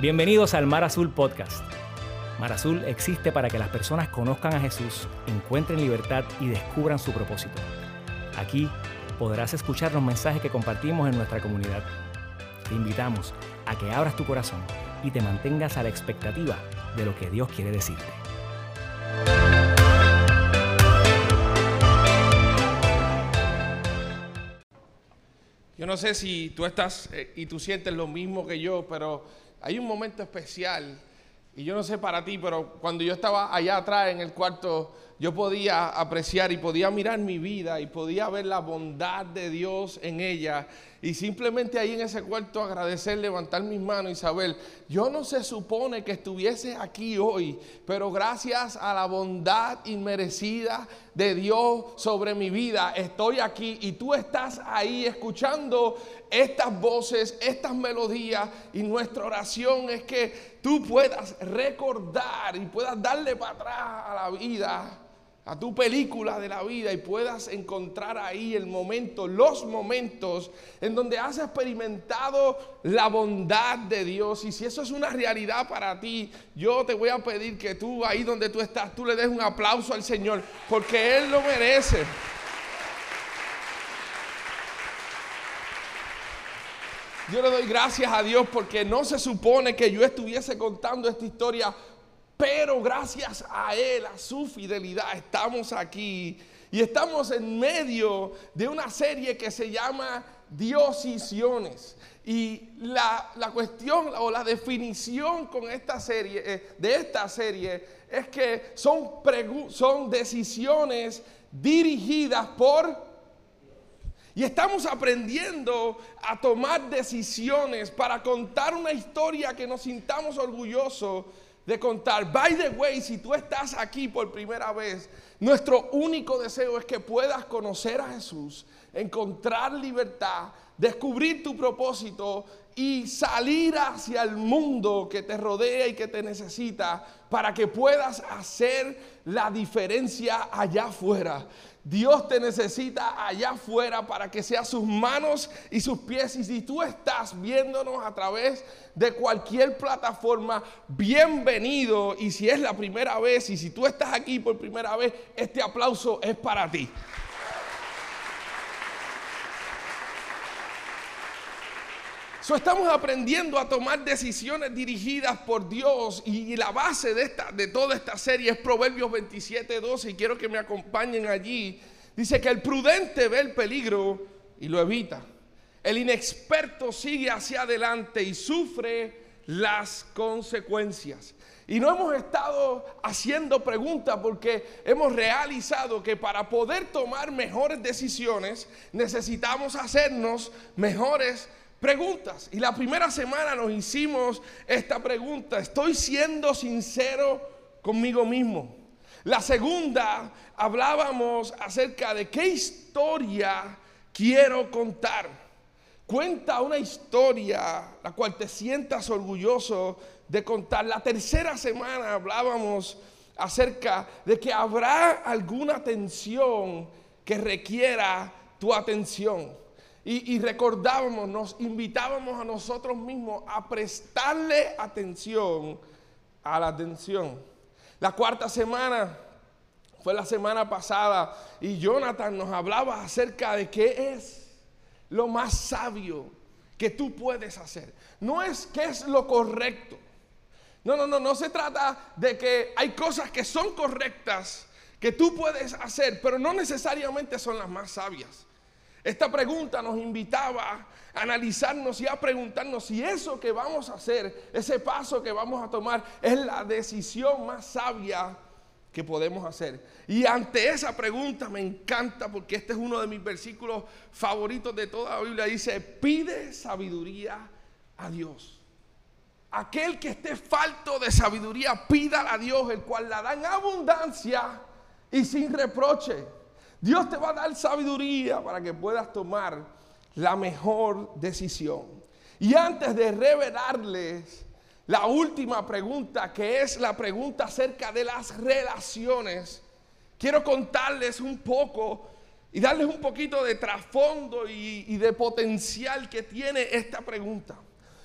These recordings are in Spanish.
Bienvenidos al Mar Azul Podcast. Mar Azul existe para que las personas conozcan a Jesús, encuentren libertad y descubran su propósito. Aquí podrás escuchar los mensajes que compartimos en nuestra comunidad. Te invitamos a que abras tu corazón y te mantengas a la expectativa de lo que Dios quiere decirte. Yo no sé si tú estás eh, y tú sientes lo mismo que yo, pero hay un momento especial, y yo no sé para ti, pero cuando yo estaba allá atrás en el cuarto, yo podía apreciar y podía mirar mi vida y podía ver la bondad de Dios en ella. Y simplemente ahí en ese cuarto agradecer, levantar mis manos y saber, yo no se supone que estuviese aquí hoy, pero gracias a la bondad inmerecida de Dios sobre mi vida, estoy aquí y tú estás ahí escuchando estas voces, estas melodías y nuestra oración es que tú puedas recordar y puedas darle para atrás a la vida a tu película de la vida y puedas encontrar ahí el momento, los momentos en donde has experimentado la bondad de Dios. Y si eso es una realidad para ti, yo te voy a pedir que tú ahí donde tú estás, tú le des un aplauso al Señor, porque Él lo merece. Yo le doy gracias a Dios porque no se supone que yo estuviese contando esta historia pero gracias a Él, a su fidelidad, estamos aquí. Y estamos en medio de una serie que se llama Diosiciones. Y la, cuestión o la definición con esta serie, eh, de esta serie es que son, son decisiones dirigidas por y estamos aprendiendo a tomar decisiones para contar una historia que nos sintamos orgullosos de contar. By the way, si tú estás aquí por primera vez, nuestro único deseo es que puedas conocer a Jesús, encontrar libertad, descubrir tu propósito y salir hacia el mundo que te rodea y que te necesita para que puedas hacer la diferencia allá afuera. Dios te necesita allá afuera para que sea sus manos y sus pies. Y si tú estás viéndonos a través de cualquier plataforma, bienvenido. Y si es la primera vez y si tú estás aquí por primera vez, este aplauso es para ti. Estamos aprendiendo a tomar decisiones dirigidas por Dios y, la base de, esta, de toda esta serie es Proverbios 27, 12 y quiero que me acompañen allí. Dice que el prudente ve el peligro y lo evita. El inexperto sigue hacia adelante y sufre las consecuencias. Y no hemos estado haciendo preguntas porque hemos realizado que para poder tomar mejores decisiones necesitamos hacernos mejores preguntas. Y la primera semana nos hicimos esta pregunta, ¿estoy siendo sincero conmigo mismo? La segunda hablábamos acerca de qué historia quiero contar. Cuenta una historia la cual te sientas orgulloso de contar. La tercera semana hablábamos acerca de que habrá alguna tensión que requiera tu atención. Y, recordábamos, nos invitábamos a nosotros mismos a prestarle atención a la atención. La cuarta semana fue la semana pasada y Jonathan nos hablaba acerca de qué es lo más sabio que tú puedes hacer. No es qué es lo correcto. No, no, no, no se trata de que hay cosas que son correctas que tú puedes hacer, pero no necesariamente son las más sabias. Esta pregunta nos invitaba a analizarnos y a preguntarnos si eso que vamos a hacer, ese paso que vamos a tomar, es la decisión más sabia que podemos hacer. Y ante esa pregunta me encanta porque este es uno de mis versículos favoritos de toda la Biblia. Dice, pide sabiduría a Dios. Aquel que esté falto de sabiduría, pídala a Dios, el cual la da en abundancia y sin reproche. Dios te va a dar sabiduría para que puedas tomar la mejor decisión. Y antes de revelarles la última pregunta, que es la pregunta acerca de las relaciones, quiero contarles un poco y darles un poquito de trasfondo y, de potencial que tiene esta pregunta.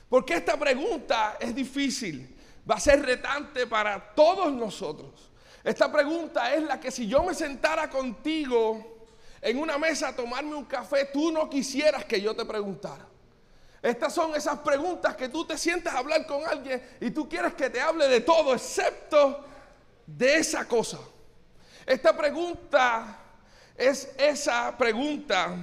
Porque esta pregunta es difícil, va a ser retante para todos nosotros. Esta pregunta es la que si yo me sentara contigo en una mesa a tomarme un café, tú no quisieras que yo te preguntara. Estas son esas preguntas que tú te sientas a hablar con alguien y tú quieres que te hable de todo excepto de esa cosa. Esta pregunta es esa pregunta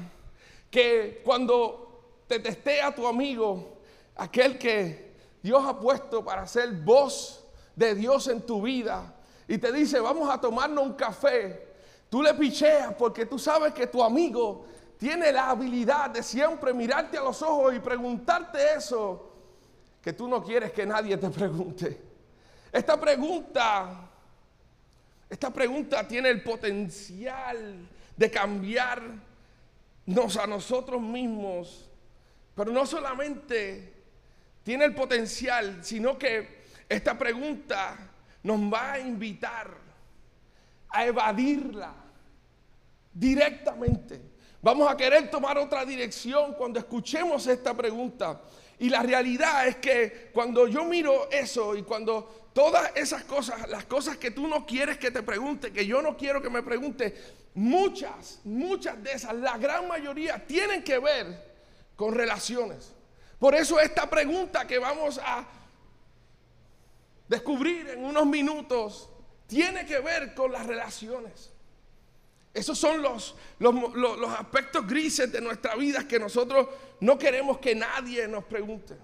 que cuando te testea tu amigo, aquel que Dios ha puesto para ser voz de Dios en tu vida, y te dice, vamos a tomarnos un café, tú le picheas porque tú sabes que tu amigo tiene la habilidad de siempre mirarte a los ojos y preguntarte eso que tú no quieres que nadie te pregunte. Esta pregunta, esta pregunta tiene el potencial de cambiarnos a nosotros mismos, pero no solamente tiene el potencial, sino que esta pregunta nos va a invitar a evadirla directamente. Vamos a querer tomar otra dirección cuando escuchemos esta pregunta. Y la realidad es que cuando yo miro eso y cuando todas esas cosas, las cosas que tú no quieres que te pregunte, que yo no quiero que me pregunte, muchas, muchas de esas, la gran mayoría tienen que ver con relaciones. Por eso esta pregunta que vamos a descubrir en unos minutos tiene que ver con las relaciones. Esos son los, los, aspectos grises de nuestra vida que nosotros no queremos que nadie nos pregunte.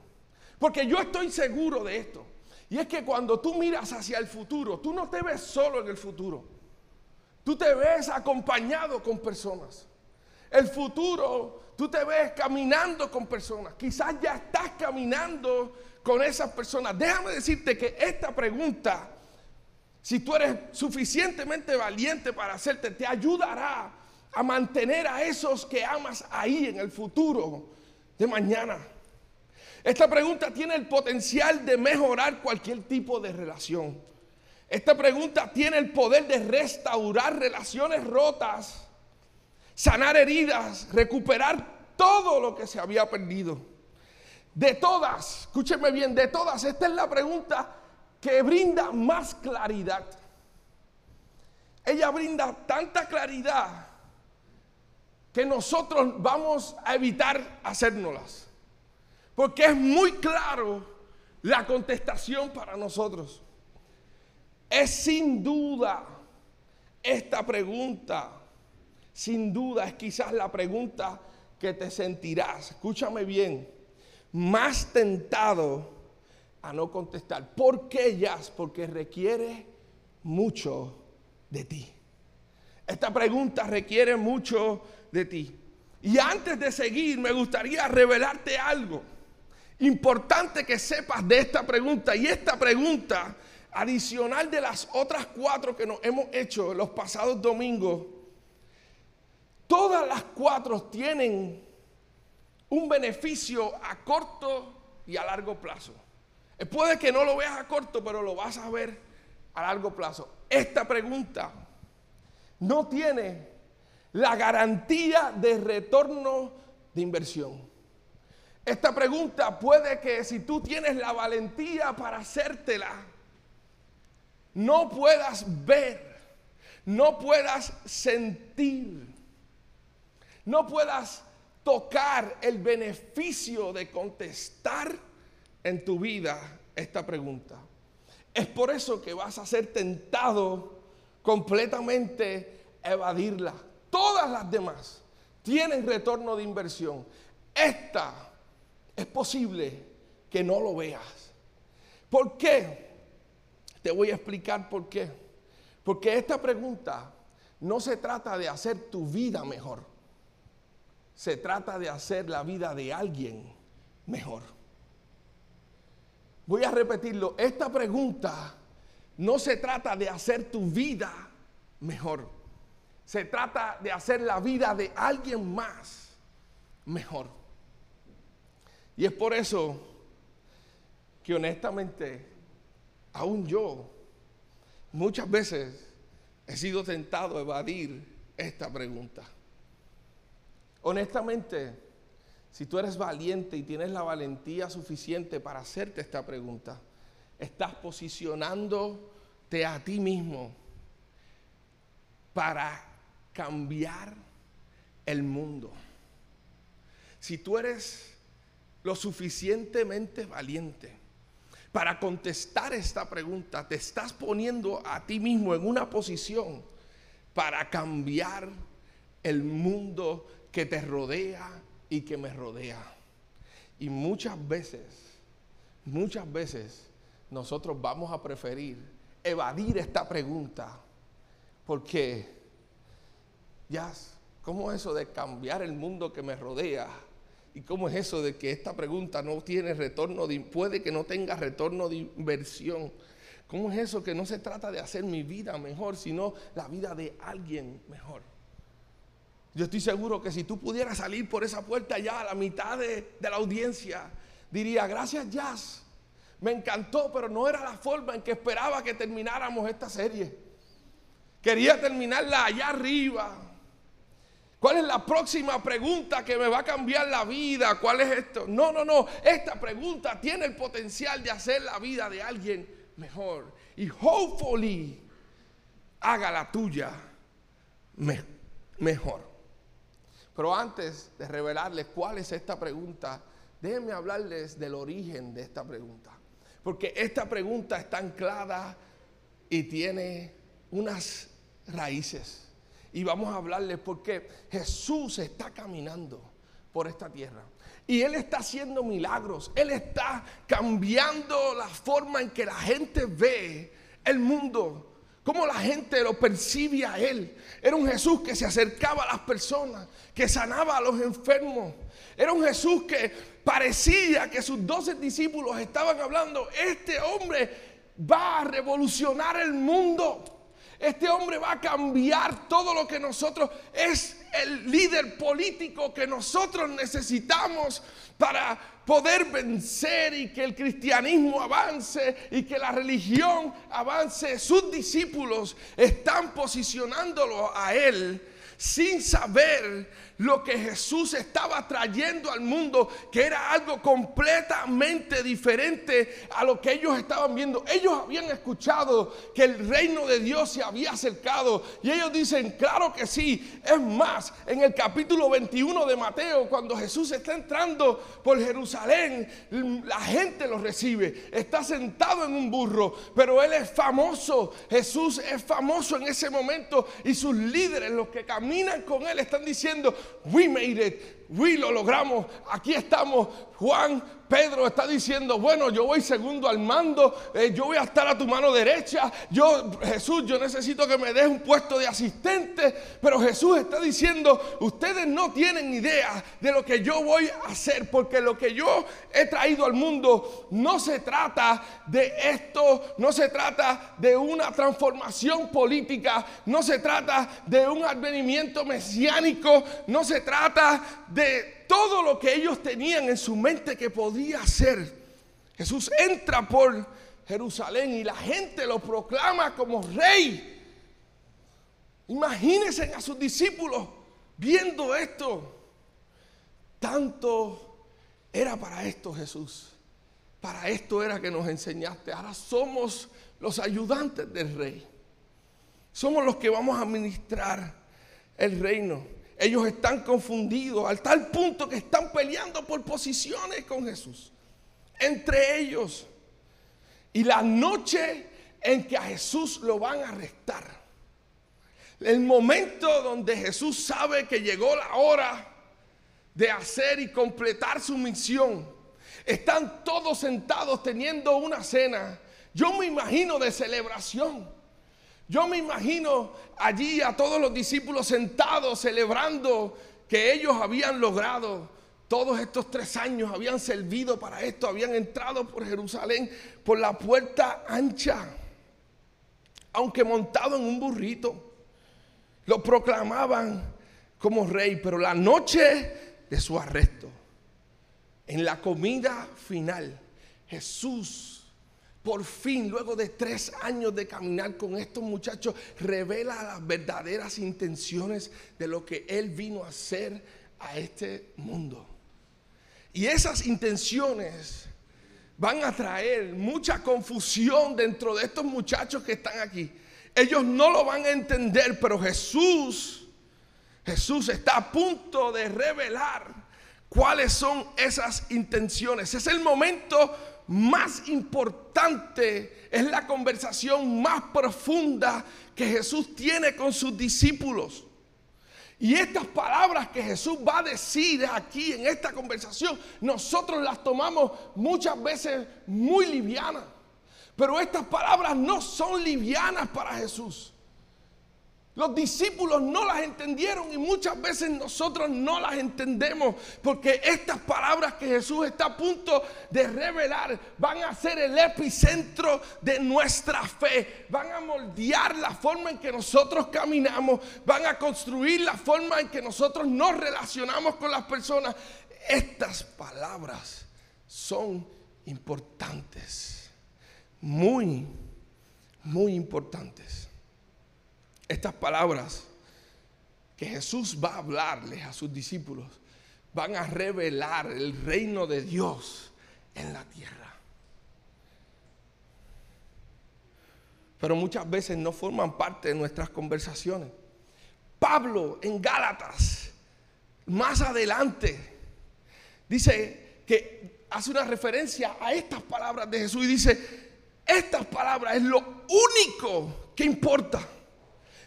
Porque yo estoy seguro de esto. Y es que cuando tú miras hacia el futuro, tú no te ves solo en el futuro. Tú te ves acompañado con personas. El futuro, tú te ves caminando con personas. Quizás ya estás caminando con esas personas. Déjame decirte que esta pregunta, si tú eres suficientemente valiente para hacerte, te ayudará a mantener a esos que amas ahí en el futuro de mañana. Esta pregunta tiene el potencial de mejorar cualquier tipo de relación. Esta pregunta tiene el poder de restaurar relaciones rotas, sanar heridas, recuperar todo lo que se había perdido. De todas, escúcheme bien, de todas, esta es la pregunta que brinda más claridad. Ella brinda tanta claridad que nosotros vamos a evitar hacérnoslas. Porque es muy claro la contestación para nosotros. Es sin duda esta pregunta, sin duda es quizás la pregunta que te sentirás. Escúchame bien más tentado a no contestar. ¿Por qué, Jazz? Porque requiere mucho de ti. Esta pregunta requiere mucho de ti. Y antes de seguir, me gustaría revelarte algo importante que sepas de esta pregunta. Y esta pregunta, adicional de las otras cuatro que nos hemos hecho los pasados domingos, todas las cuatro tienen un beneficio a corto y a largo plazo. Eh, puede que no lo veas a corto, pero lo vas a ver a largo plazo. Esta pregunta no tiene la garantía de retorno de inversión. Esta pregunta puede que si tú tienes la valentía para hacértela, no puedas ver, no puedas sentir, no puedas tocar el beneficio de contestar en tu vida esta pregunta. Es por eso que vas a ser tentado completamente a evadirla. Todas las demás tienen retorno de inversión. Esta es posible que no lo veas. ¿Por qué? Te voy a explicar por qué. Porque esta pregunta no se trata de hacer tu vida mejor se trata de hacer la vida de alguien mejor. Voy a repetirlo, esta pregunta no se trata de hacer tu vida mejor, se trata de hacer la vida de alguien más mejor. Y es por eso que honestamente, aún yo, muchas veces he sido tentado a evadir esta pregunta honestamente, si tú eres valiente y tienes la valentía suficiente para hacerte esta pregunta, estás posicionándote a ti mismo para cambiar el mundo. Si tú eres lo suficientemente valiente para contestar esta pregunta, te estás poniendo a ti mismo en una posición para cambiar el mundo que te rodea y que me rodea. Y muchas veces, muchas veces nosotros vamos a preferir evadir esta pregunta porque ya, ¿cómo es eso de cambiar el mundo que me rodea? ¿Y cómo es eso de que esta pregunta no tiene retorno, de, puede que no tenga retorno de inversión? ¿Cómo es eso que no se trata de hacer mi vida mejor, sino la vida de alguien mejor? Yo estoy seguro que si tú pudieras salir por esa puerta ya a la mitad de, de la audiencia, diría, gracias Jazz, me encantó, pero no era la forma en que esperaba que termináramos esta serie. Quería terminarla allá arriba, ¿Cuál es la próxima pregunta que me va a cambiar la vida? ¿Cuál es esto? No, no, no. Esta pregunta tiene el potencial de hacer la vida de alguien mejor. Y hopefully haga la tuya mejor. Pero antes de revelarles cuál es esta pregunta, déjenme hablarles del origen de esta pregunta. Porque esta pregunta está anclada y tiene unas raíces y vamos a hablarles porque Jesús está caminando por esta tierra. Y Él está haciendo milagros. Él está cambiando la forma en que la gente ve el mundo. Cómo la gente lo percibe a Él. Era un Jesús que se acercaba a las personas, que sanaba a los enfermos. Era un Jesús que parecía que sus doce discípulos estaban hablando, este hombre va a revolucionar el mundo. Este hombre va a cambiar todo lo que nosotros es el líder político que nosotros necesitamos para poder vencer y que el cristianismo avance y que la religión avance. Sus discípulos están posicionándolo a él sin saber lo que Jesús estaba trayendo al mundo, que era algo completamente diferente a lo que ellos estaban viendo. Ellos habían escuchado que el reino de Dios se había acercado y ellos dicen, claro que sí. Es más, en el capítulo 21 de Mateo, cuando Jesús está entrando por Jerusalén, la gente lo recibe. Está sentado en un burro, pero él es famoso. Jesús es famoso en ese momento y sus líderes, los que caminan con él, están diciendo, we made it, we lo logramos, aquí estamos. Juan Pedro está diciendo, bueno, yo voy segundo al mando, eh, yo voy a estar a tu mano derecha, yo, Jesús, yo necesito que me des un puesto de asistente, pero Jesús está diciendo, ustedes no tienen idea de lo que yo voy a hacer, porque lo que yo he traído al mundo no se trata de esto, no se trata de una transformación política, no se trata de un advenimiento mesiánico, no se trata de todo lo que ellos tenían en su mente que podía ser. Jesús entra por Jerusalén y la gente lo proclama como rey. Imagínense a sus discípulos viendo esto. Tanto era para esto Jesús. Para esto era que nos enseñaste. Ahora somos los ayudantes del rey. Somos los que vamos a administrar el reino. Ellos están confundidos al tal punto que están peleando por posiciones con Jesús. Entre ellos. Y la noche en que a Jesús lo van a arrestar. El momento donde Jesús sabe que llegó la hora de hacer y completar su misión. Están todos sentados teniendo una cena. Yo me imagino de celebración. Yo me imagino allí a todos los discípulos sentados celebrando que ellos habían logrado todos estos tres años, habían servido para esto, habían entrado por Jerusalén por la puerta ancha, aunque montado en un burrito. Lo proclamaban como rey, pero la noche de su arresto, en la comida final, Jesús por fin, luego de tres años de caminar con estos muchachos, revela las verdaderas intenciones de lo que Él vino a hacer a este mundo. Y esas intenciones van a traer mucha confusión dentro de estos muchachos que están aquí. Ellos no lo van a entender, pero Jesús, Jesús está a punto de revelar cuáles son esas intenciones. Es el momento más importante, es la conversación más profunda que Jesús tiene con sus discípulos. Y estas palabras que Jesús va a decir aquí en esta conversación, nosotros las tomamos muchas veces muy livianas. Pero estas palabras no son livianas para Jesús. Los discípulos no las entendieron y muchas veces nosotros no las entendemos porque estas palabras que Jesús está a punto de revelar van a ser el epicentro de nuestra fe, van a moldear la forma en que nosotros caminamos, van a construir la forma en que nosotros nos relacionamos con las personas. Estas palabras son importantes, muy, muy importantes. Estas palabras que Jesús va a hablarles a sus discípulos van a revelar el reino de Dios en la tierra. Pero muchas veces no forman parte de nuestras conversaciones. Pablo en Gálatas, más adelante, dice que hace una referencia a estas palabras de Jesús y dice, estas palabras es lo único que importa.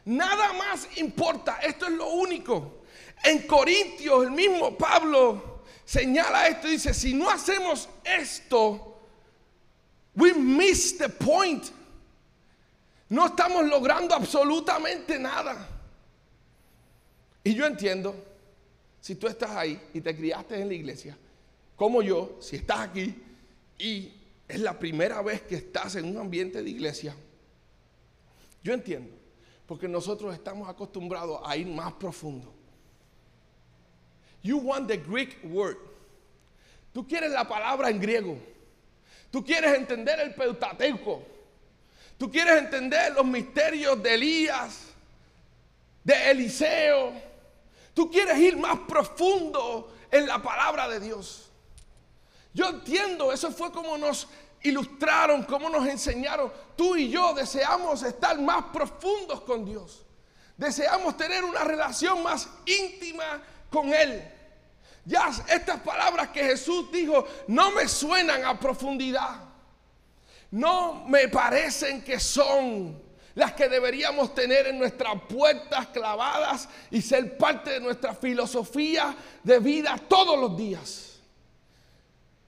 Nada más importa, esto es lo único. En Corintios el mismo Pablo señala esto y dice, si no hacemos esto, we miss the point. No estamos logrando absolutamente nada. Y yo entiendo, si tú estás ahí y te criaste en la iglesia, como yo, si estás aquí y es la primera vez que estás en un ambiente de iglesia, yo entiendo porque nosotros estamos acostumbrados a ir más profundo. You want the Greek word. Tú quieres la palabra en griego. Tú quieres entender el Pentateuco. Tú quieres entender los misterios de Elías, de Eliseo. Tú quieres ir más profundo en la palabra de Dios. Yo entiendo, eso fue como nos ilustraron, cómo nos enseñaron. Tú y yo deseamos estar más profundos con Dios. Deseamos tener una relación más íntima con Él. Ya estas palabras que Jesús dijo no me suenan a profundidad. No me parecen que son las que deberíamos tener en nuestras puertas clavadas y ser parte de nuestra filosofía de vida todos los días.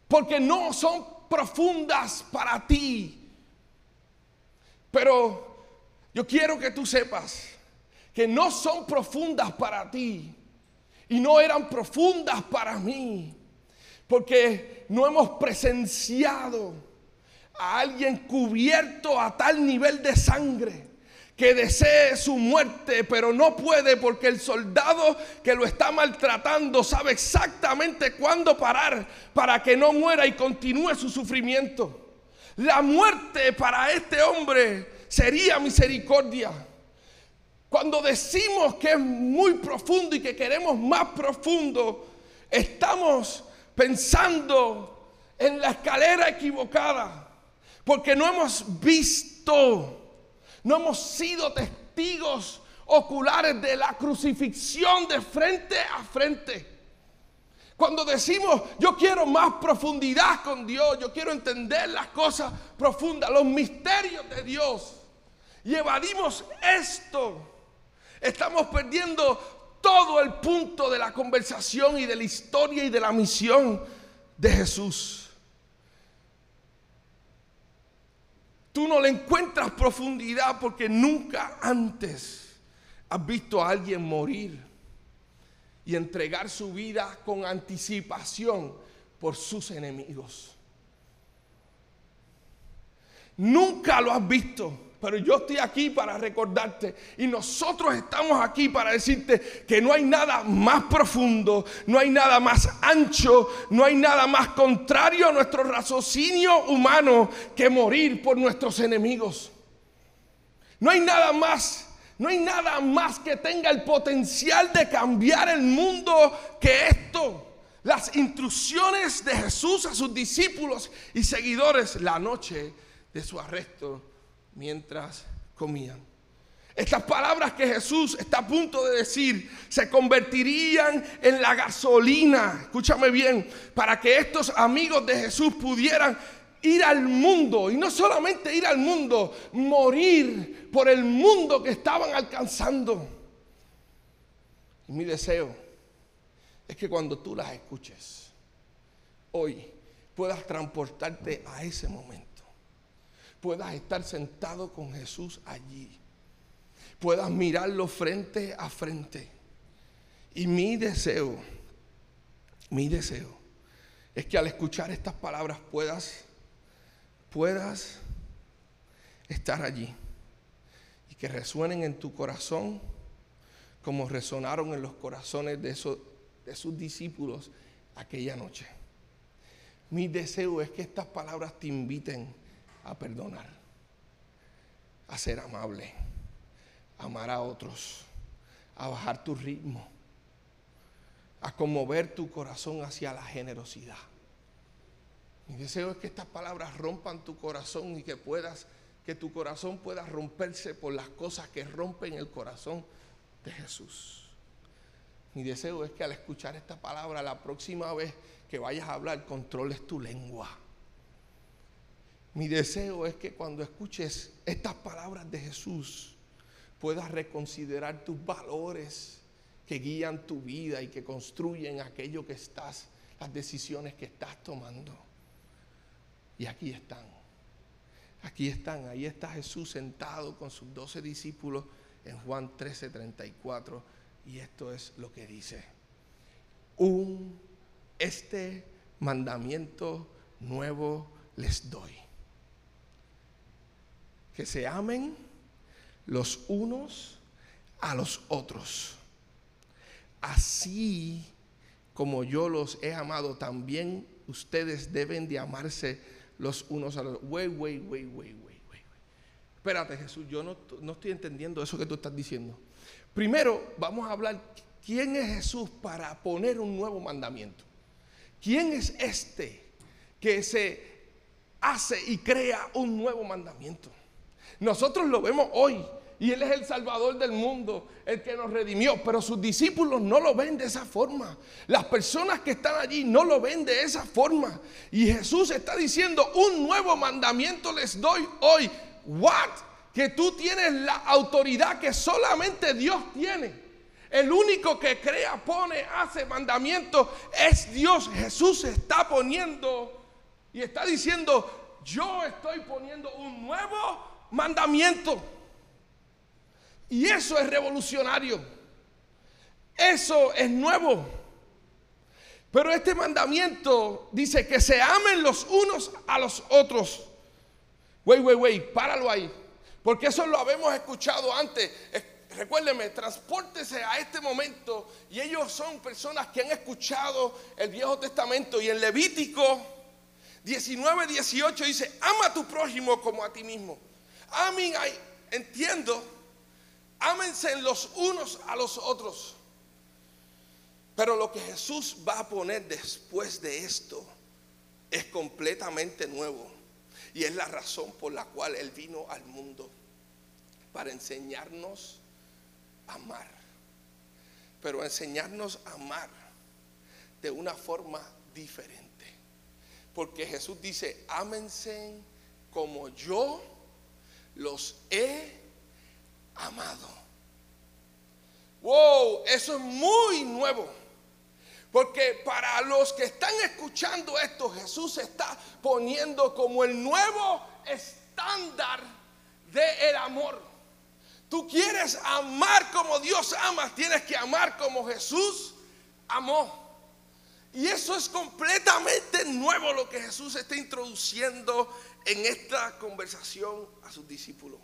Porque no son profundas para ti. Pero yo quiero que tú sepas que no son profundas para ti y no eran profundas para mí, porque no hemos presenciado a alguien cubierto a tal nivel de sangre que desee su muerte, pero no puede porque el soldado que lo está maltratando sabe exactamente cuándo parar para que no muera y continúe su sufrimiento. La muerte para este hombre sería misericordia. Cuando decimos que es muy profundo y que queremos más profundo, estamos pensando en la escalera equivocada, porque no hemos visto no hemos sido testigos oculares de la crucifixión de frente a frente. Cuando decimos, yo quiero más profundidad con Dios, yo quiero entender las cosas profundas, los misterios de Dios, y evadimos esto, estamos perdiendo todo el punto de la conversación y de la historia y de la misión de Jesús. Tú no le encuentras profundidad porque nunca antes has visto a alguien morir y entregar su vida con anticipación por sus enemigos. Nunca lo has visto. Pero yo estoy aquí para recordarte y nosotros estamos aquí para decirte que no hay nada más profundo, no hay nada más ancho, no hay nada más contrario a nuestro raciocinio humano que morir por nuestros enemigos. No hay nada más, no hay nada más que tenga el potencial de cambiar el mundo que esto. las instrucciones de Jesús a sus discípulos y seguidores la noche de su arresto mientras comían. Estas palabras que Jesús está a punto de decir se convertirían en la gasolina, escúchame bien, para que estos amigos de Jesús pudieran ir al mundo y no solamente ir al mundo, morir por el mundo que estaban alcanzando. Y mi deseo es que cuando tú las escuches, hoy puedas transportarte a ese momento, puedas estar sentado con Jesús allí puedas mirarlo frente a frente. Y mi deseo, mi deseo, es que al escuchar estas palabras puedas, puedas estar allí y que resuenen en tu corazón como resonaron en los corazones de, esos, de sus discípulos aquella noche. Mi deseo es que estas palabras te inviten a perdonar, a ser amable amar a otros, a bajar tu ritmo, a conmover tu corazón hacia la generosidad. Mi deseo es que estas palabras rompan tu corazón y que puedas, que tu corazón pueda romperse por las cosas que rompen el corazón de Jesús. Mi deseo es que al escuchar esta palabra, la próxima vez que vayas a hablar, controles tu lengua. Mi deseo es que cuando escuches estas palabras de Jesús, puedas reconsiderar tus valores que guían tu vida y que construyen aquello que estás, las decisiones que estás tomando. Y aquí están. Aquí están. Ahí está Jesús sentado con sus doce discípulos en Juan 13, 34. Y esto es lo que dice. Un, este mandamiento nuevo les doy. Que se amen los unos a los otros. Así como yo los he amado, también ustedes deben de amarse los unos a los otros. Wait, wait, wait, wait, wait. Espérate, Jesús, yo no, no estoy entendiendo eso que tú estás diciendo. Primero, vamos a hablar quién es Jesús para poner un nuevo mandamiento. ¿Quién es este que se hace y crea un nuevo mandamiento? Nosotros lo vemos hoy y Él es el Salvador del mundo, el que nos redimió. Pero sus discípulos no lo ven de esa forma. Las personas que están allí no lo ven de esa forma. Y Jesús está diciendo, un nuevo mandamiento les doy hoy. ¿What? Que tú tienes la autoridad que solamente Dios tiene. El único que crea, pone, hace mandamiento es Dios. Jesús está poniendo y está diciendo, yo estoy poniendo un nuevo mandamiento. Y eso es revolucionario. Eso es nuevo. Pero este mandamiento dice que se amen los unos a los otros. Wey, wey, wey, páralo ahí. Porque eso lo habíamos escuchado antes. Recuérdeme, transpórtese a este momento. Y ellos son personas que han escuchado el Viejo Testamento. Y en Levítico 19, 18 dice: Ama a tu prójimo como a ti mismo. Amén, entiendo. Ámense los unos a los otros. Pero lo que Jesús va a poner después de esto es completamente nuevo. Y es la razón por la cual Él vino al mundo. Para enseñarnos a amar. Pero enseñarnos a amar de una forma diferente. Porque Jesús dice, ámense como yo los he amado. Wow, eso es muy nuevo. Porque para los que están escuchando esto, Jesús está poniendo como el nuevo estándar del el amor. Tú quieres amar como Dios ama, tienes que amar como Jesús amó. Y eso es completamente nuevo lo que Jesús está introduciendo en esta conversación a sus discípulos.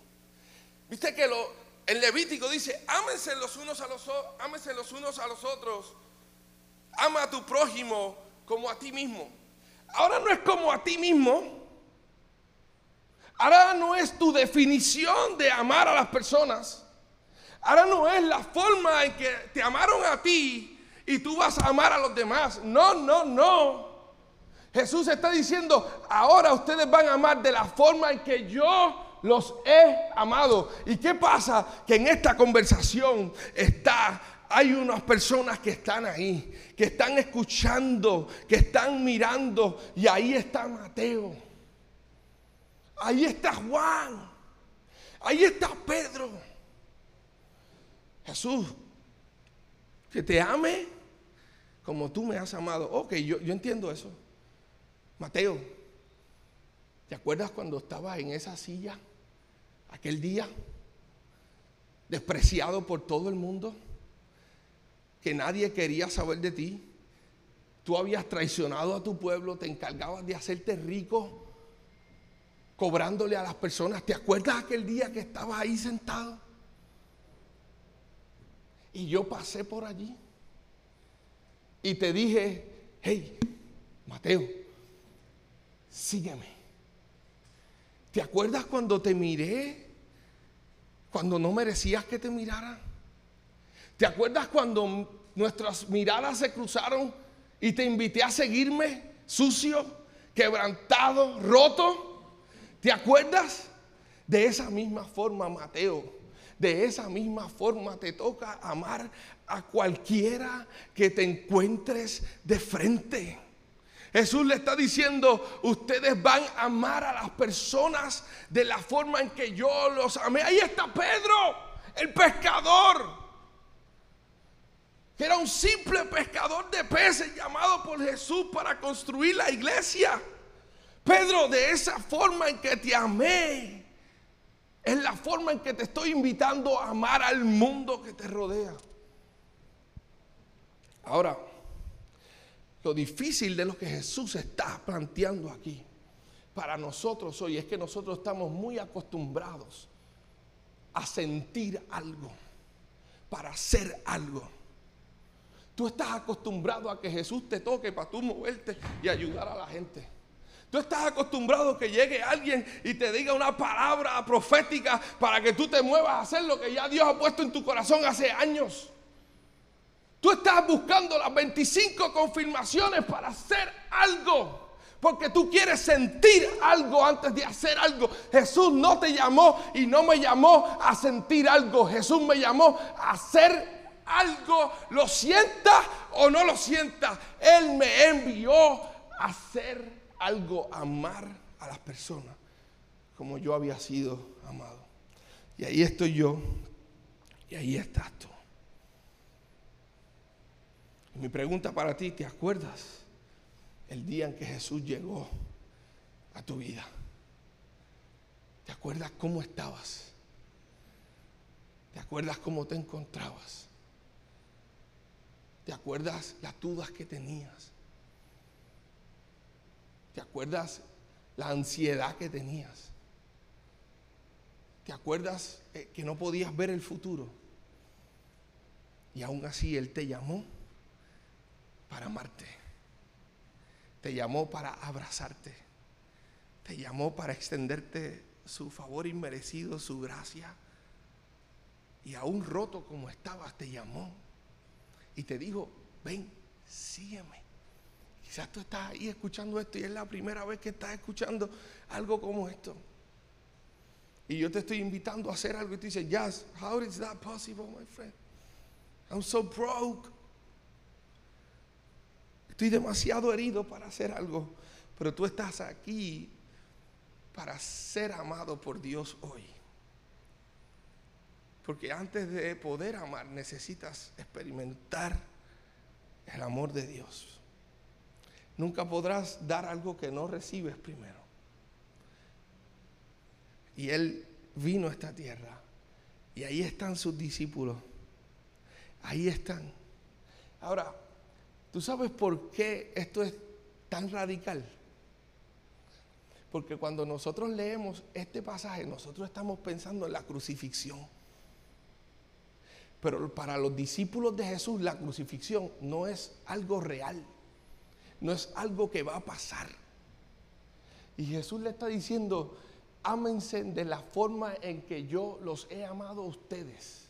Viste que lo, el Levítico dice, ámense los unos a los, ámense los unos a los otros. Ama a tu prójimo como a ti mismo. Ahora no es como a ti mismo. Ahora no es tu definición de amar a las personas. Ahora no es la forma en que te amaron a ti y tú vas a amar a los demás. No, no, no. Jesús está diciendo, ahora ustedes van a amar de la forma en que yo los he amado. ¿Y qué pasa? Que en esta conversación está hay unas personas que están ahí, que están escuchando, que están mirando, y ahí está Mateo. Ahí está Juan. Ahí está Pedro. Jesús, que te ame como tú me has amado. Ok, yo, yo entiendo eso. Mateo, ¿te acuerdas cuando estaba en esa silla aquel día? Despreciado por todo el mundo, que nadie quería saber de ti. Tú habías traicionado a tu pueblo, te encargabas de hacerte rico, cobrándole a las personas. ¿Te acuerdas aquel día que estabas ahí sentado? Y yo pasé por allí y te dije, hey, Mateo, sígueme. ¿Te acuerdas cuando te miré? Cuando no merecías que te mirara. ¿Te acuerdas cuando nuestras miradas se cruzaron y te invité a seguirme sucio, quebrantado, roto? ¿Te acuerdas? De esa misma forma, Mateo, de esa misma forma te toca amar a cualquiera que te encuentres de frente. Jesús le está diciendo, ustedes van a amar a las personas de la forma en que yo los amé. Ahí está Pedro, el pescador, que era un simple pescador de peces llamado por Jesús para construir la iglesia. Pedro, de esa forma en que te amé, es la forma en que te estoy invitando a amar al mundo que te rodea. Ahora, difícil de lo que Jesús está planteando aquí para nosotros hoy es que nosotros estamos muy acostumbrados a sentir algo, para hacer algo. Tú estás acostumbrado a que Jesús te toque para tú moverte y ayudar a la gente. Tú estás acostumbrado a que llegue alguien y te diga una palabra profética para que tú te muevas a hacer lo que ya Dios ha puesto en tu corazón hace años. Tú estás buscando las 25 confirmaciones para hacer algo. Porque tú quieres sentir algo antes de hacer algo. Jesús no te llamó y no me llamó a sentir algo. Jesús me llamó a hacer algo. Lo sienta o no lo sienta. Él me envió a hacer algo, amar a las personas como yo había sido amado. Y ahí estoy yo y ahí estás tú. Mi pregunta para ti, ¿te acuerdas el día en que Jesús llegó a tu vida? ¿Te acuerdas cómo estabas? ¿Te acuerdas cómo te encontrabas? ¿Te acuerdas las dudas que tenías? ¿Te acuerdas la ansiedad que tenías? ¿Te acuerdas eh, que no podías ver el futuro? Y aún así Él te llamó para amarte. Te llamó para abrazarte. Te llamó para extenderte su favor inmerecido, su gracia. Y aún roto como estabas, te llamó. Y te dijo, ven, sígueme. Quizás tú estás ahí escuchando esto y es la primera vez que estás escuchando algo como esto. Y yo te estoy invitando a hacer algo y tú dices, yes, how is that possible, my friend? I'm so broke. Estoy demasiado herido para hacer algo, pero tú estás aquí para ser amado por Dios hoy. Porque antes de poder amar necesitas experimentar el amor de Dios. Nunca podrás dar algo que no recibes primero. Y Él vino a esta tierra y ahí están sus discípulos. Ahí están. Ahora, ¿Tú sabes por qué esto es tan radical? Porque cuando nosotros leemos este pasaje, nosotros estamos pensando en la crucifixión. Pero para los discípulos de Jesús, la crucifixión no es algo real, no es algo que va a pasar. Y Jesús le está diciendo, ámense de la forma en que yo los he amado a ustedes.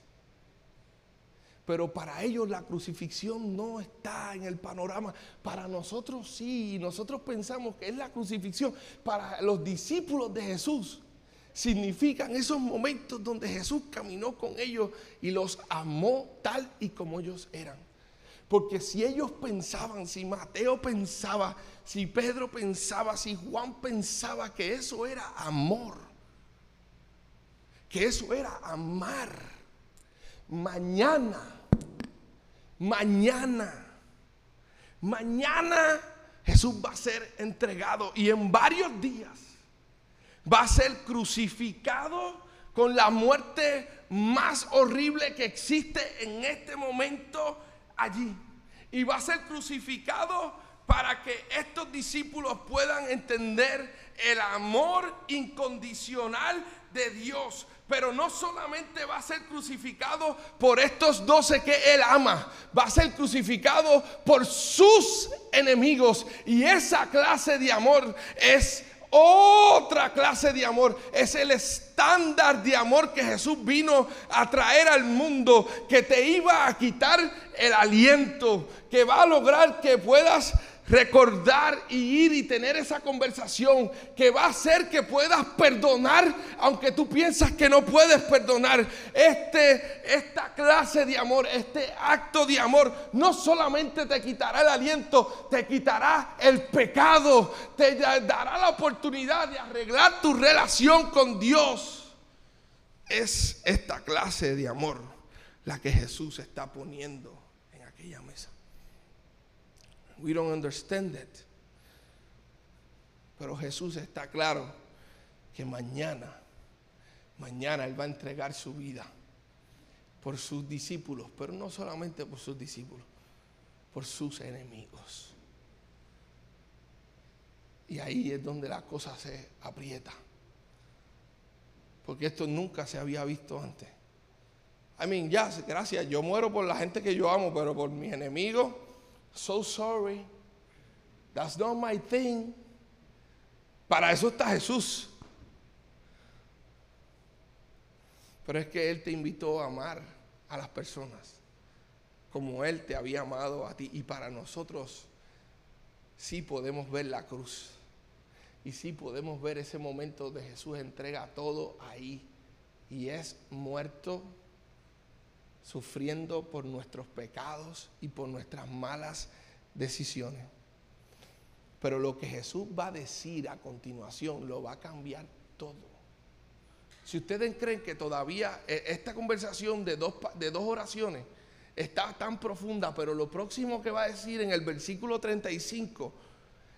Pero para ellos la crucifixión no está en el panorama. Para nosotros sí, nosotros pensamos que es la crucifixión. Para los discípulos de Jesús significan esos momentos donde Jesús caminó con ellos y los amó tal y como ellos eran. Porque si ellos pensaban, si Mateo pensaba, si Pedro pensaba, si Juan pensaba que eso era amor, que eso era amar, mañana, mañana, mañana Jesús va a ser entregado y en varios días va a ser crucificado con la muerte más horrible que existe en este momento allí. Y va a ser crucificado para que estos discípulos puedan entender el amor incondicional de Dios. Pero no solamente va a ser crucificado por estos doce que Él ama, va a ser crucificado por sus enemigos. Y esa clase de amor es otra clase de amor. Es el estándar de amor que Jesús vino a traer al mundo, que te iba a quitar el aliento, que va a lograr que puedas recordar y ir y tener esa conversación que va a hacer que puedas perdonar aunque tú piensas que no puedes perdonar. Este esta clase de amor, este acto de amor no solamente te quitará el aliento, te quitará el pecado, te dará la oportunidad de arreglar tu relación con Dios. Es esta clase de amor la que Jesús está poniendo en aquella mesa. We don't understand it. Pero Jesús está claro que mañana, mañana Él va a entregar su vida por sus discípulos, pero no solamente por sus discípulos, por sus enemigos. Y ahí es donde la cosa se aprieta. Porque esto nunca se había visto antes. I mean, ya, gracias, yo muero por la gente que yo amo, pero por mis enemigos So sorry. That's not my thing. Para eso está Jesús. Pero es que Él te invitó a amar a las personas como Él te había amado a ti. Y para nosotros sí podemos ver la cruz. Y sí podemos ver ese momento de Jesús entrega todo ahí. Y es muerto sufriendo por nuestros pecados y por nuestras malas decisiones. Pero lo que Jesús va a decir a continuación lo va a cambiar todo. Si ustedes creen que todavía eh, esta conversación de dos, de dos oraciones está tan profunda, pero lo próximo que va a decir en el versículo 35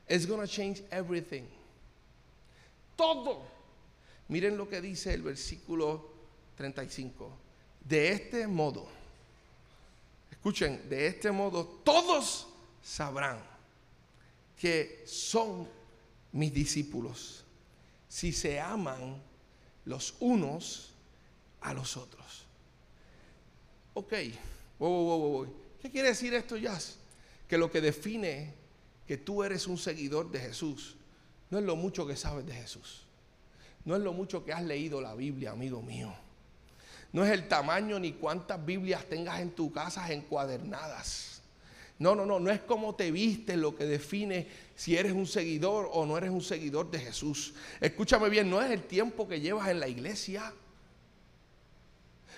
es going to change everything. Todo. Miren lo que dice el versículo 35 de este modo, escuchen, de este modo todos sabrán que son mis discípulos si se aman los unos a los otros. Ok, ¿qué quiere decir esto, Jazz? Que lo que define que tú eres un seguidor de Jesús no es lo mucho que sabes de Jesús, no es lo mucho que has leído la Biblia, amigo mío no es el tamaño ni cuántas Biblias tengas en tu casa encuadernadas. No, no, no, no es cómo te viste lo que define si eres un seguidor o no eres un seguidor de Jesús. Escúchame bien, no es el tiempo que llevas en la iglesia.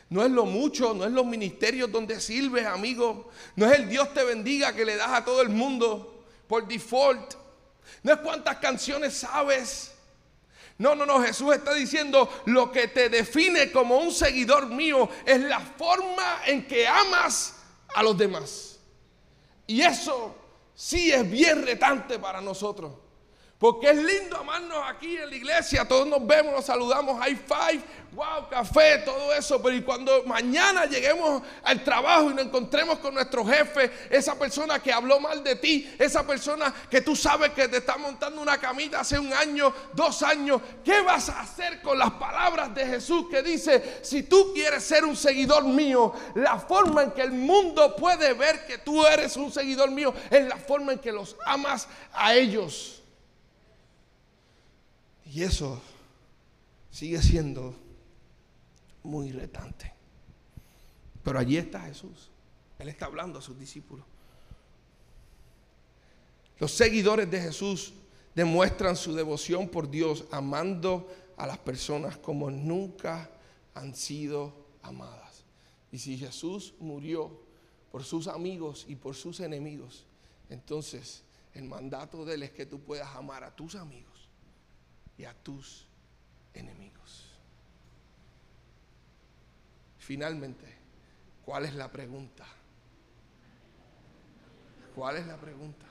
No es lo mucho, no es los ministerios donde sirves, amigo. No es el Dios te bendiga que le das a todo el mundo por default. No es cuántas canciones sabes. No, no, no, Jesús está diciendo lo que te define como un seguidor mío es la forma en que amas a los demás. Y eso sí es bien retante para nosotros. Porque es lindo amarnos aquí en la iglesia, todos nos vemos, nos saludamos, high five, wow, café, todo eso. Pero cuando mañana lleguemos al trabajo y nos encontremos con nuestro jefe, esa persona que habló mal de ti, esa persona que tú sabes que te está montando una camita hace un año, dos años, ¿qué vas a hacer con las palabras de Jesús que dice, si tú quieres ser un seguidor mío, la forma en que el mundo puede ver que tú eres un seguidor mío es la forma en que los amas a ellos? Y eso sigue siendo muy retante. Pero allí está Jesús. Él está hablando a sus discípulos. Los seguidores de Jesús demuestran su devoción por Dios amando a las personas como nunca han sido amadas. Y si Jesús murió por sus amigos y por sus enemigos, entonces el mandato de Él es que tú puedas amar a tus amigos y a tus enemigos. Finalmente, ¿cuál es la pregunta? ¿Cuál es la pregunta?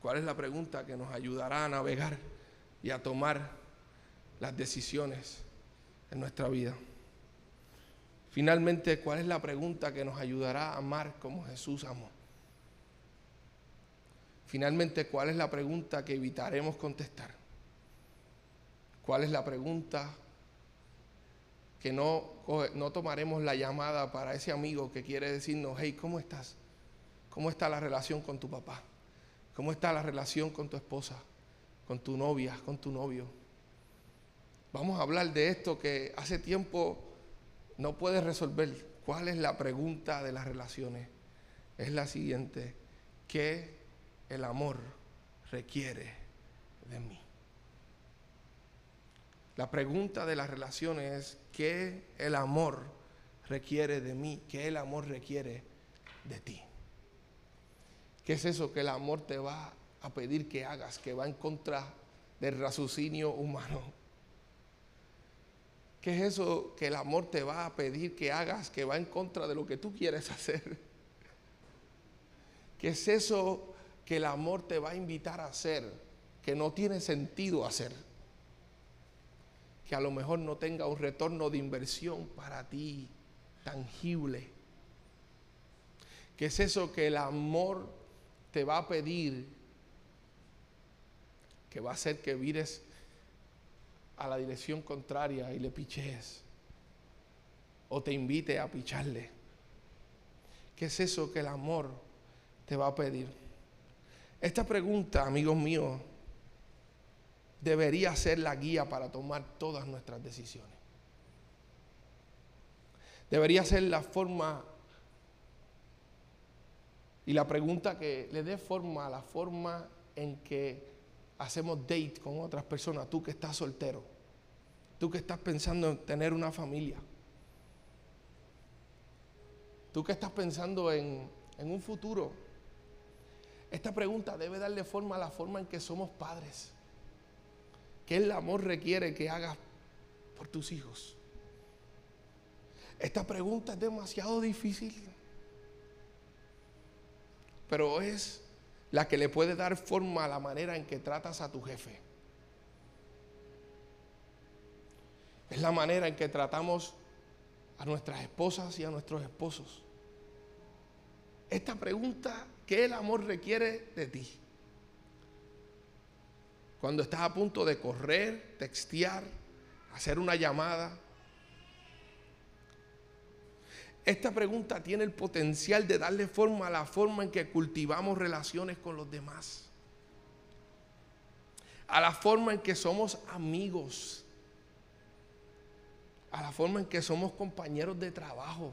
¿Cuál es la pregunta que nos ayudará a navegar y a tomar las decisiones en nuestra vida? Finalmente, ¿cuál es la pregunta que nos ayudará a amar como Jesús amó? Finalmente, ¿cuál es la pregunta que evitaremos contestar? ¿Cuál es la pregunta que no, tomaremos la llamada para ese amigo que quiere decirnos, hey, ¿cómo estás? ¿Cómo está la relación con tu papá? ¿Cómo está la relación con tu esposa, con tu novia, con tu novio? Vamos a hablar de esto que hace tiempo no puedes resolver. ¿Cuál es la pregunta de las relaciones? Es la siguiente. ¿Qué el amor requiere de mí? La pregunta de las relaciones es ¿qué el amor requiere de mí? ¿Qué el amor requiere de ti? ¿Qué es eso que el amor te va a pedir que hagas, que va en contra del raciocinio humano? ¿Qué es eso que el amor te va a pedir que hagas, que va en contra de lo que tú quieres hacer? ¿Qué es eso que el amor te va a invitar a hacer, que no tiene sentido hacer? Que a lo mejor no tenga un retorno de inversión para ti tangible. ¿Qué es eso que el amor te va a pedir que va a hacer que vires a la dirección contraria y le pichees o te invite a picharle. ¿Qué es eso que el amor te va a pedir? Esta pregunta, amigos míos, debería ser la guía para tomar todas nuestras decisiones. Debería ser la forma y la pregunta que le dé forma a la forma en que hacemos date con otras personas, tú que estás soltero, tú que estás pensando en tener una familia, tú que estás pensando en, en un futuro. Esta pregunta debe darle forma a la forma en que somos padres. ¿Qué el amor requiere que hagas por tus hijos? Esta pregunta es demasiado difícil pero es la que le puede dar forma a la manera en que tratas a tu jefe. Es la manera en que tratamos a nuestras esposas y a nuestros esposos. Esta pregunta, ¿qué el amor requiere de ti? Cuando estás a punto de correr, textear, hacer una llamada, esta pregunta tiene el potencial de darle forma a la forma en que cultivamos relaciones con los demás. A la forma en que somos amigos. A la forma en que somos compañeros de trabajo.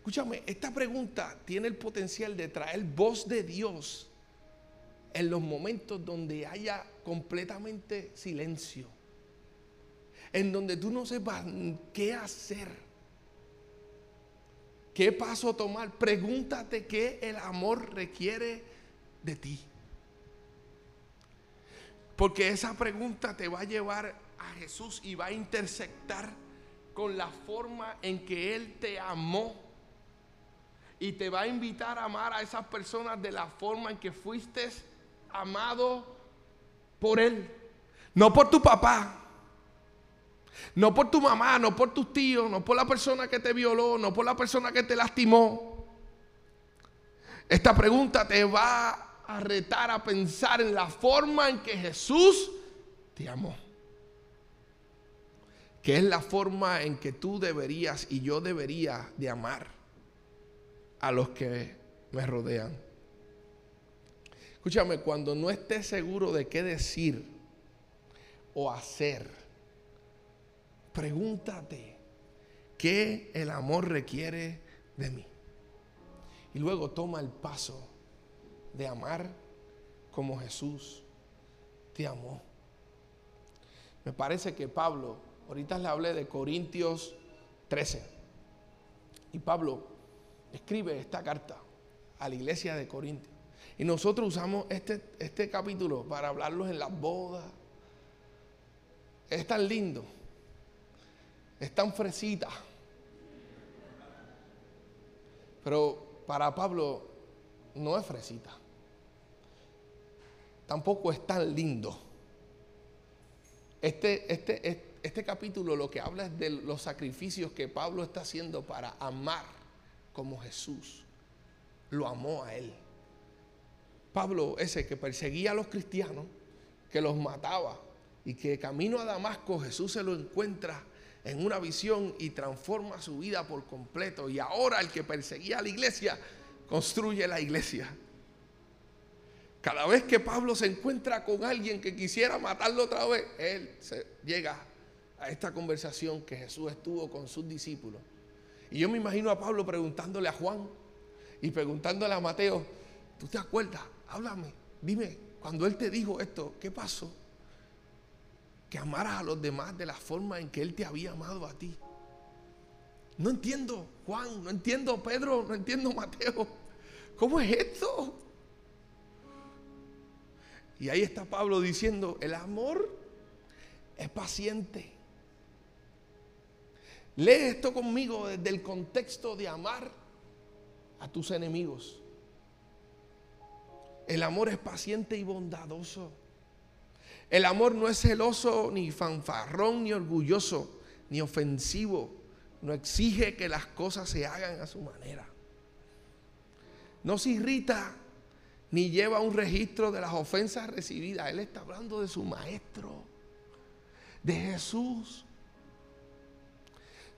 Escúchame, esta pregunta tiene el potencial de traer voz de Dios en los momentos donde haya completamente silencio en donde tú no sepas qué hacer, qué paso tomar. Pregúntate qué el amor requiere de ti. Porque esa pregunta te va a llevar a Jesús y va a intersectar con la forma en que Él te amó. Y te va a invitar a amar a esas personas de la forma en que fuiste amado por Él. No por tu papá, no por tu mamá, no por tus tíos, no por la persona que te violó, no por la persona que te lastimó. Esta pregunta te va a retar a pensar en la forma en que Jesús te amó. Que es la forma en que tú deberías y yo debería de amar a los que me rodean. Escúchame, cuando no estés seguro de qué decir o hacer, Pregúntate, ¿Qué el amor requiere de mí? Y luego toma el paso de amar como Jesús te amó. Me parece que Pablo, ahorita le hablé de Corintios 13, y Pablo escribe esta carta a la iglesia de Corintios. Y nosotros usamos este, este capítulo para hablarlos en las bodas. Es tan lindo, es tan fresita. Pero para Pablo no es fresita. Tampoco es tan lindo. Este, este, este, capítulo lo que habla es de los sacrificios que Pablo está haciendo para amar como Jesús lo amó a él. Pablo, ese que perseguía a los cristianos, que los mataba y que camino a Damasco Jesús se lo encuentra en una visión y transforma su vida por completo. Y ahora el que perseguía a la iglesia construye la iglesia. Cada vez que Pablo se encuentra con alguien que quisiera matarlo otra vez, él llega a esta conversación que Jesús estuvo con sus discípulos. Y yo me imagino a Pablo preguntándole a Juan y preguntándole a Mateo, ¿tú te acuerdas? Háblame, dime, cuando él te dijo esto, ¿qué pasó? Que amaras a los demás de la forma en que él te había amado a ti. No entiendo, Juan, no entiendo, Pedro, no entiendo, Mateo. ¿Cómo es esto? Y ahí está Pablo diciendo, el amor es paciente. Lee esto conmigo desde el contexto de amar a tus enemigos. El amor es paciente y bondadoso. El amor no es celoso, ni fanfarrón, ni orgulloso, ni ofensivo. No exige que las cosas se hagan a su manera. No se irrita ni lleva un registro de las ofensas recibidas. Él está hablando de su maestro, de Jesús.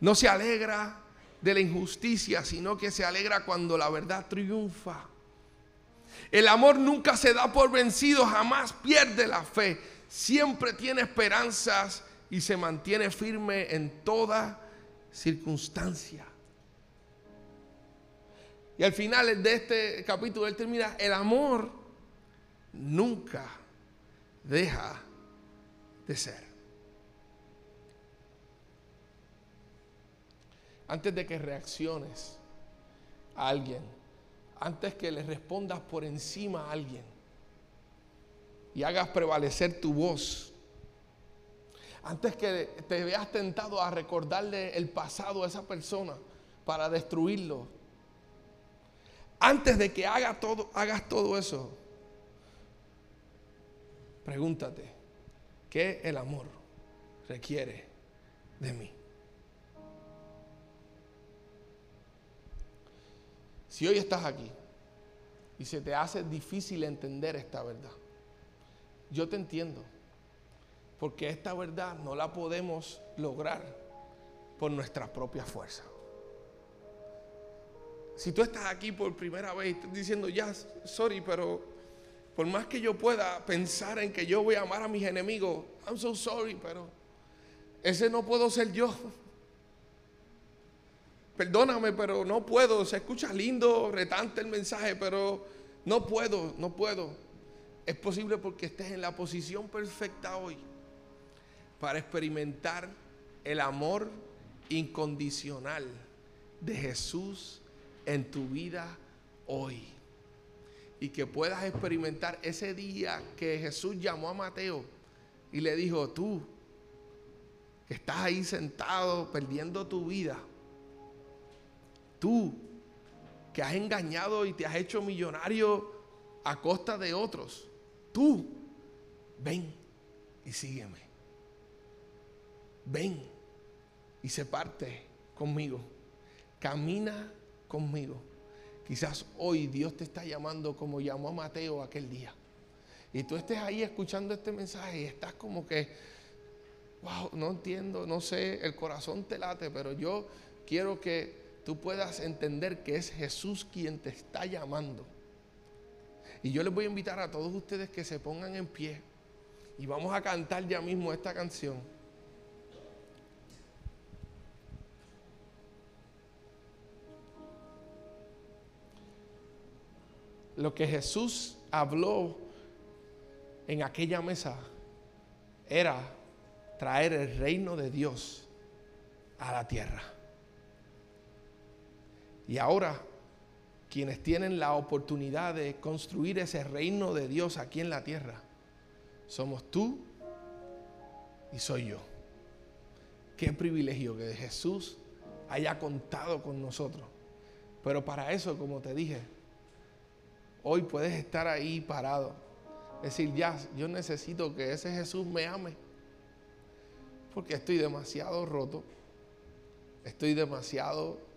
No se alegra de la injusticia, sino que se alegra cuando la verdad triunfa. El amor nunca se da por vencido, jamás pierde la fe, siempre tiene esperanzas y se mantiene firme en toda circunstancia. Y al final de este capítulo él termina, el amor nunca deja de ser. Antes de que reacciones a alguien, antes que le respondas por encima a alguien y hagas prevalecer tu voz, antes que te veas tentado a recordarle el pasado a esa persona para destruirlo, antes de que haga todo, hagas todo eso, pregúntate, ¿qué el amor requiere de mí? Si hoy estás aquí y se te hace difícil entender esta verdad, yo te entiendo, porque esta verdad no la podemos lograr por nuestra propia fuerza. Si tú estás aquí por primera vez y estás diciendo, ya, sorry, pero por más que yo pueda pensar en que yo voy a amar a mis enemigos, I'm so sorry, pero ese no puedo ser yo. Perdóname, pero no puedo. Se escucha lindo, retante el mensaje, pero no puedo, no puedo. Es posible porque estés en la posición perfecta hoy para experimentar el amor incondicional de Jesús en tu vida hoy. Y que puedas experimentar ese día que Jesús llamó a Mateo y le dijo, tú, que estás ahí sentado perdiendo tu vida, tú, que has engañado y te has hecho millonario a costa de otros, tú, ven y sígueme. Ven y se parte conmigo. Camina conmigo. Quizás hoy Dios te está llamando como llamó a Mateo aquel día. Y tú estés ahí escuchando este mensaje y estás como que, wow, no entiendo, no sé, el corazón te late, pero yo quiero que tú puedas entender que es Jesús quien te está llamando. Y yo les voy a invitar a todos ustedes que se pongan en pie y vamos a cantar ya mismo esta canción. Lo que Jesús habló en aquella mesa era traer el reino de Dios a la tierra. Y ahora, quienes tienen la oportunidad de construir ese reino de Dios aquí en la tierra, somos tú y soy yo. Qué privilegio que Jesús haya contado con nosotros. Pero para eso, como te dije, hoy puedes estar ahí parado. Decir, ya, yo necesito que ese Jesús me ame. Porque estoy demasiado roto. Estoy demasiado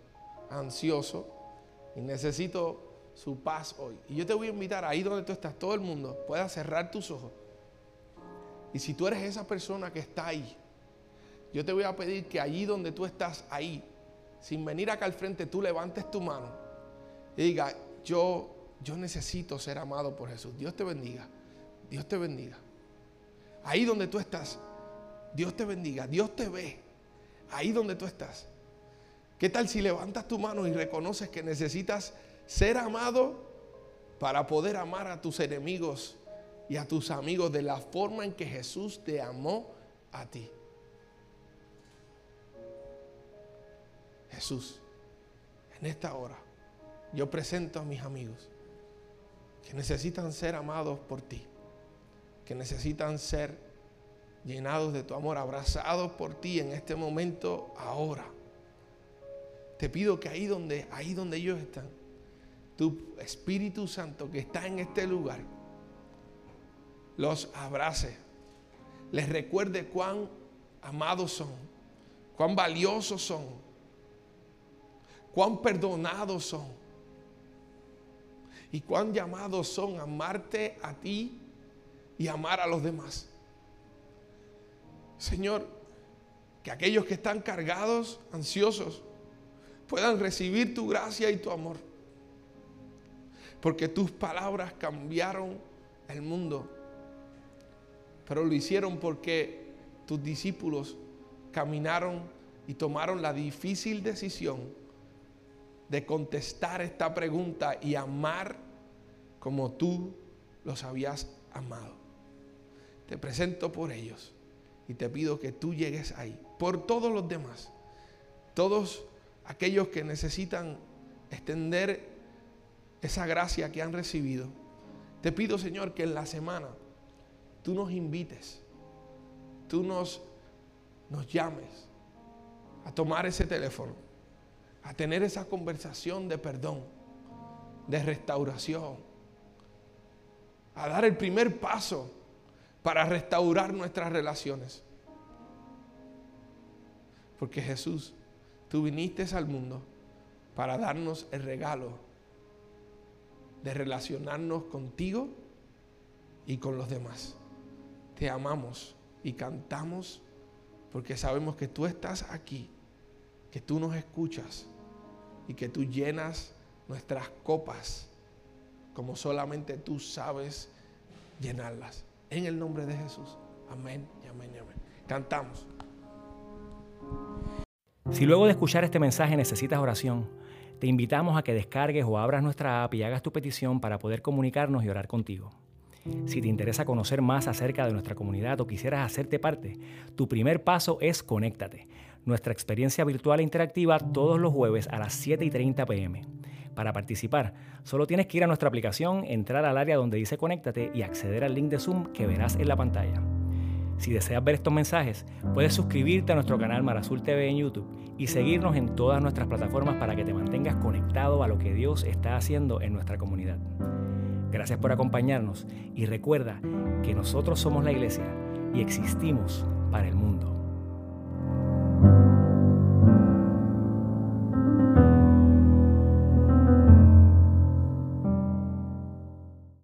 ansioso. Y necesito su paz hoy. Y yo te voy a invitar ahí donde tú estás, todo el mundo, pueda cerrar tus ojos. Y si tú eres esa persona que está ahí, yo te voy a pedir que allí donde tú estás, ahí, sin venir acá al frente, tú levantes tu mano y diga, yo, yo necesito ser amado por Jesús. Dios te bendiga. Dios te bendiga. Ahí donde tú estás, Dios te bendiga. Dios te ve. Ahí donde tú estás. ¿Qué tal si levantas tu mano y reconoces que necesitas ser amado para poder amar a tus enemigos y a tus amigos de la forma en que Jesús te amó a ti? Jesús, en esta hora yo presento a mis amigos que necesitan ser amados por ti, que necesitan ser llenados de tu amor, abrazados por ti en este momento ahora. Te pido que ahí donde, ahí donde ellos están, tu Espíritu Santo que está en este lugar, los abrace, les recuerde cuán amados son, cuán valiosos son, cuán perdonados son y cuán llamados son a amarte a ti y amar a los demás. Señor, que aquellos que están cargados, ansiosos, puedan recibir tu gracia y tu amor. Porque tus palabras cambiaron el mundo. Pero lo hicieron porque tus discípulos caminaron y tomaron la difícil decisión de contestar esta pregunta y amar como tú los habías amado. Te presento por ellos y te pido que tú llegues ahí, por todos los demás, todos aquellos que necesitan extender esa gracia que han recibido. Te pido, Señor, que en la semana tú nos invites, tú nos, nos llames a tomar ese teléfono a tener esa conversación de perdón, de restauración, a dar el primer paso para restaurar nuestras relaciones. Porque Jesús, tú viniste al mundo para darnos el regalo de relacionarnos contigo y con los demás. Te amamos y cantamos porque sabemos que tú estás aquí, que tú nos escuchas y que tú llenas nuestras copas como solamente tú sabes llenarlas. En el nombre de Jesús. Amén y amén y amén. Cantamos. Si luego de escuchar este mensaje necesitas oración, te invitamos a que descargues o abras nuestra app y hagas tu petición para poder comunicarnos y orar contigo. Si te interesa conocer más acerca de nuestra comunidad o quisieras hacerte parte, tu primer paso es conéctate nuestra experiencia virtual e interactiva todos los jueves a las 7 y 30 pm. Para participar, solo tienes que ir a nuestra aplicación, entrar al área donde dice Conéctate y acceder al link de Zoom que verás en la pantalla. Si deseas ver estos mensajes, puedes suscribirte a nuestro canal Marazul TV en YouTube y seguirnos en todas nuestras plataformas para que te mantengas conectado a lo que Dios está haciendo en nuestra comunidad. Gracias por acompañarnos y recuerda que nosotros somos la iglesia y existimos para el mundo.